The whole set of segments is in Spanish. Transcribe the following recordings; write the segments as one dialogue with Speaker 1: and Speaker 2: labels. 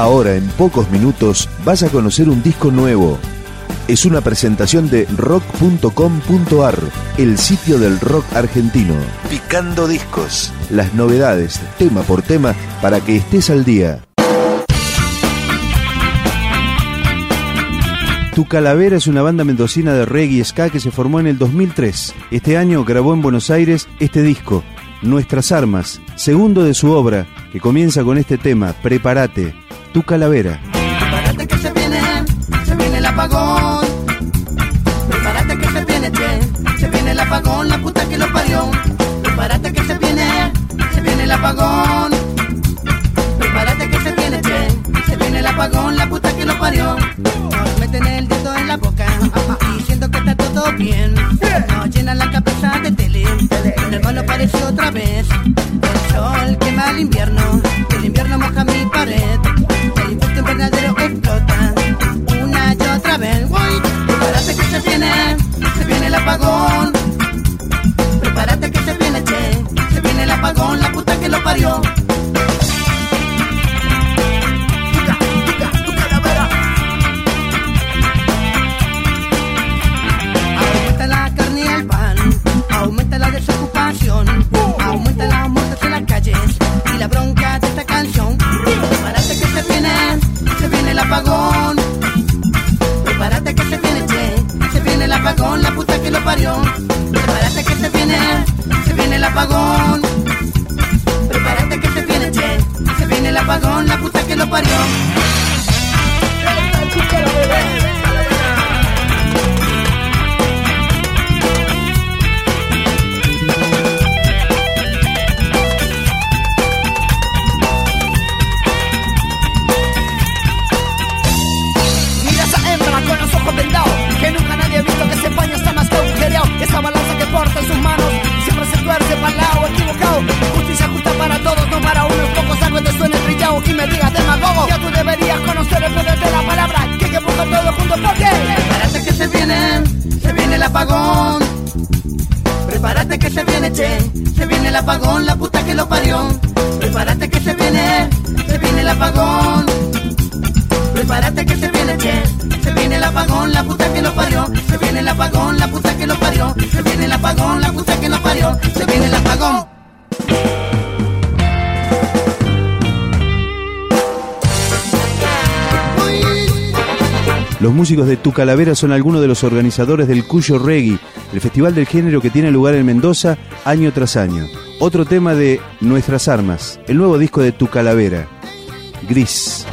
Speaker 1: Ahora, en pocos minutos, vas a conocer un disco nuevo. Es una presentación de rock.com.ar, el sitio del rock argentino. Picando discos. Las novedades, tema por tema, para que estés al día. Tu Calavera es una banda mendocina de reggae y ska que se formó en el 2003. Este año grabó en Buenos Aires este disco, Nuestras Armas, segundo de su obra, que comienza con este tema, Prepárate, Tu Calavera.
Speaker 2: Prepárate que se viene, se viene el apagón. Prepárate que se viene, che, se viene el apagón, la puta que lo parió. Prepárate que se viene, se viene el apagón. Prepárate que se viene, che, se viene el apagón, la puta que lo parió. Meten el dedo en la boca, diciendo que está todo bien. Nos llenan la cabeza de tele, el hermano aparece otra vez. El sol quema el invierno, el invierno moja mi pared. Prepárate que se viene, se viene el apagón. Prepárate que se viene, che, se viene el apagón, la puta que lo parió. El apagón. Prepárate que se viene, che, se viene el apagón, la puta que lo parió. Prepárate que se viene, se viene el apagón. Prepárate que se viene, che, se viene el apagón, la puta que lo parió.
Speaker 3: Se
Speaker 2: viene el apagón, la puta que lo parió. Se viene el apagón, la puta que lo parió. Se viene el apagón.
Speaker 1: Los músicos de Tu Calavera son algunos de los organizadores del Cuyo Reggae, el festival del género que tiene lugar en Mendoza año tras año. Otro tema de Nuestras Armas, el nuevo disco de Tu Calavera, Gris.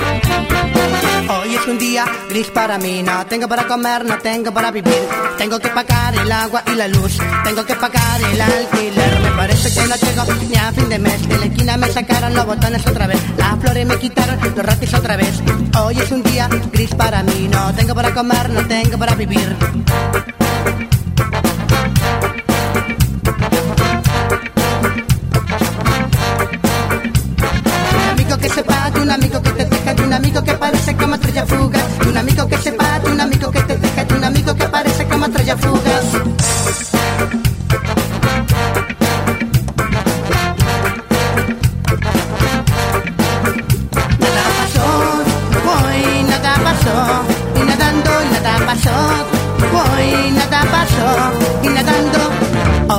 Speaker 2: Un día gris para mí, no tengo para comer, no tengo para vivir. Tengo que pagar el agua y la luz, tengo que pagar el alquiler. Me parece que no llego ni a fin de mes. De la esquina me sacaron los botones otra vez, las flores me quitaron los ratis otra vez. Hoy es un día gris para mí, no tengo para comer, no tengo para vivir. Amigo que parece como estrella fugaz. Un amigo que sepa, de un amigo que te deja, de un amigo que parece como estrella fugaz. Nada pasó, hoy nada pasó, y nadando nada pasó, hoy nada pasó, y.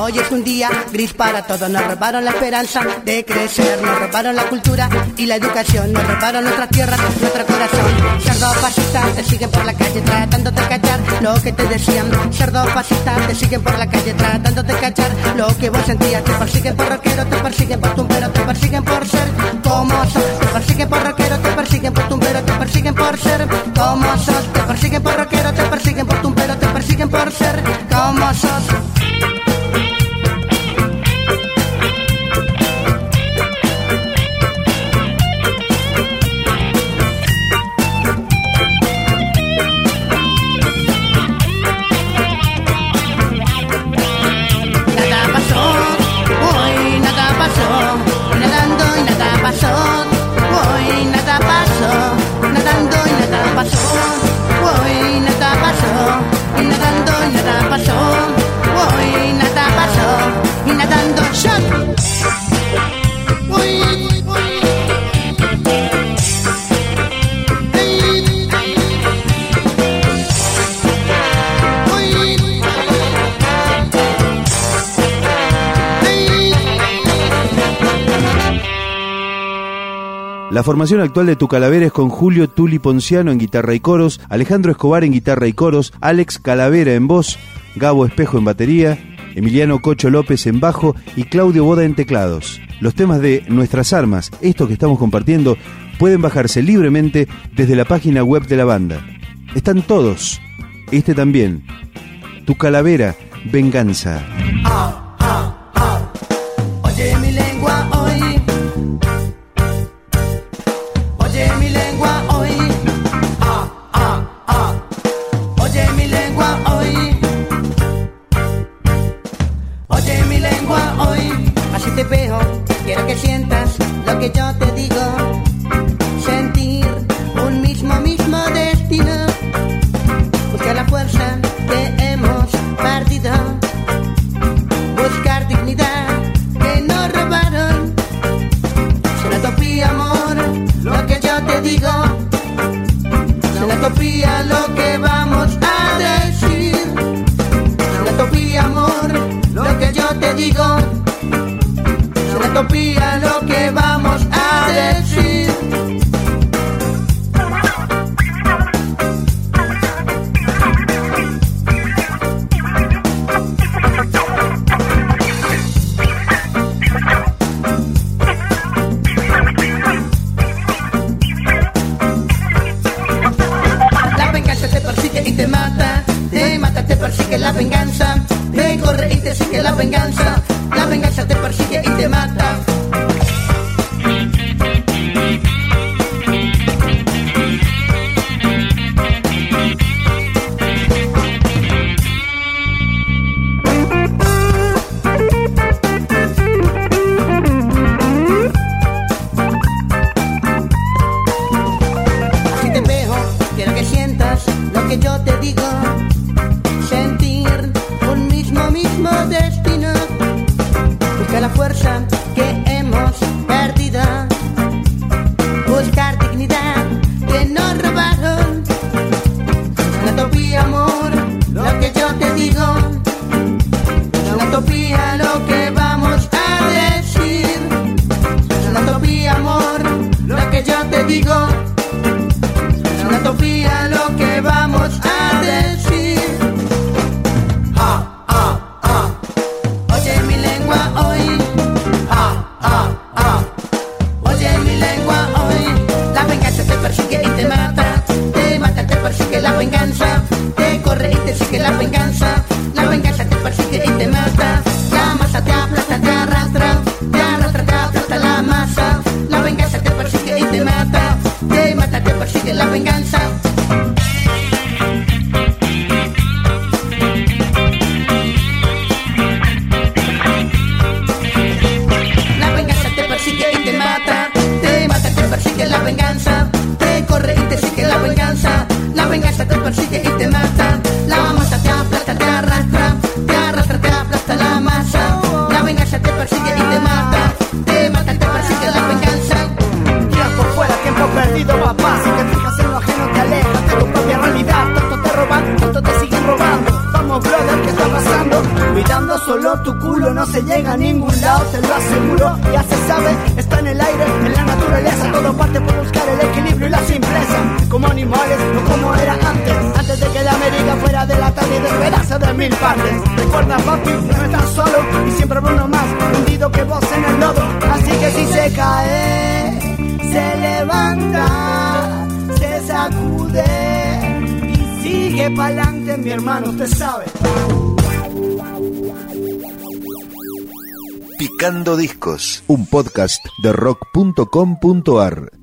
Speaker 2: Hoy es un día gris para todos, nos robaron la esperanza de crecer, nos robaron la cultura y la educación, nos robaron nuestras tierras, nuestro corazón. Cerdos fascistas te siguen por la calle tratando de cachar lo que te decían. Cerdos fascistas te siguen por la calle tratando de cachar lo que vos sentías. Te persiguen por rockero, te persiguen por tumbero, te persiguen por ser como sos. Te persiguen por rockero, te persiguen por tumbero, te persiguen por ser como sos. Te persiguen por rockero, te persiguen por tumbero, te persiguen por ser como sos.
Speaker 1: La formación actual de Tu Calavera es con Julio Tuli Ponciano en guitarra y coros, Alejandro Escobar en guitarra y coros, Alex Calavera en voz, Gabo Espejo en batería, Emiliano Cocho López en bajo y Claudio Boda en teclados. Los temas de Nuestras Armas, esto que estamos compartiendo, pueden bajarse libremente desde la página web de la banda. Están todos, este también. Tu Calavera, Venganza.
Speaker 2: Ah, ah, ah. Quiero que sientas lo que yo te digo. Te mata, te persigue la venganza. Te corre y te sigue la venganza. La venganza te persigue y te mata. Fuerza que hemos perdido. Buscar dignidad que nos robaron. Una utopía, amor, lo que yo te digo. Una utopía lo que vamos a decir. Una utopía, amor, lo que yo te digo. Una utopía lo que vamos a decir. La venganza. Te corre y te sigue la venganza.
Speaker 3: Tu culo, no se llega a ningún lado, te lo aseguro. Ya se sabe, está en el aire, en la naturaleza. Todo parte por buscar el equilibrio y la simpleza. Como animales, no como era antes. Antes de que la América fuera de la tarde y despedaza de mil partes. Recuerda, papi, no estás solo y siempre habrá uno más hundido que vos en el lodo. Así que si se cae se levanta, se sacude y sigue pa'lante, mi hermano, usted sabe.
Speaker 1: Picando Discos, un podcast de rock.com.ar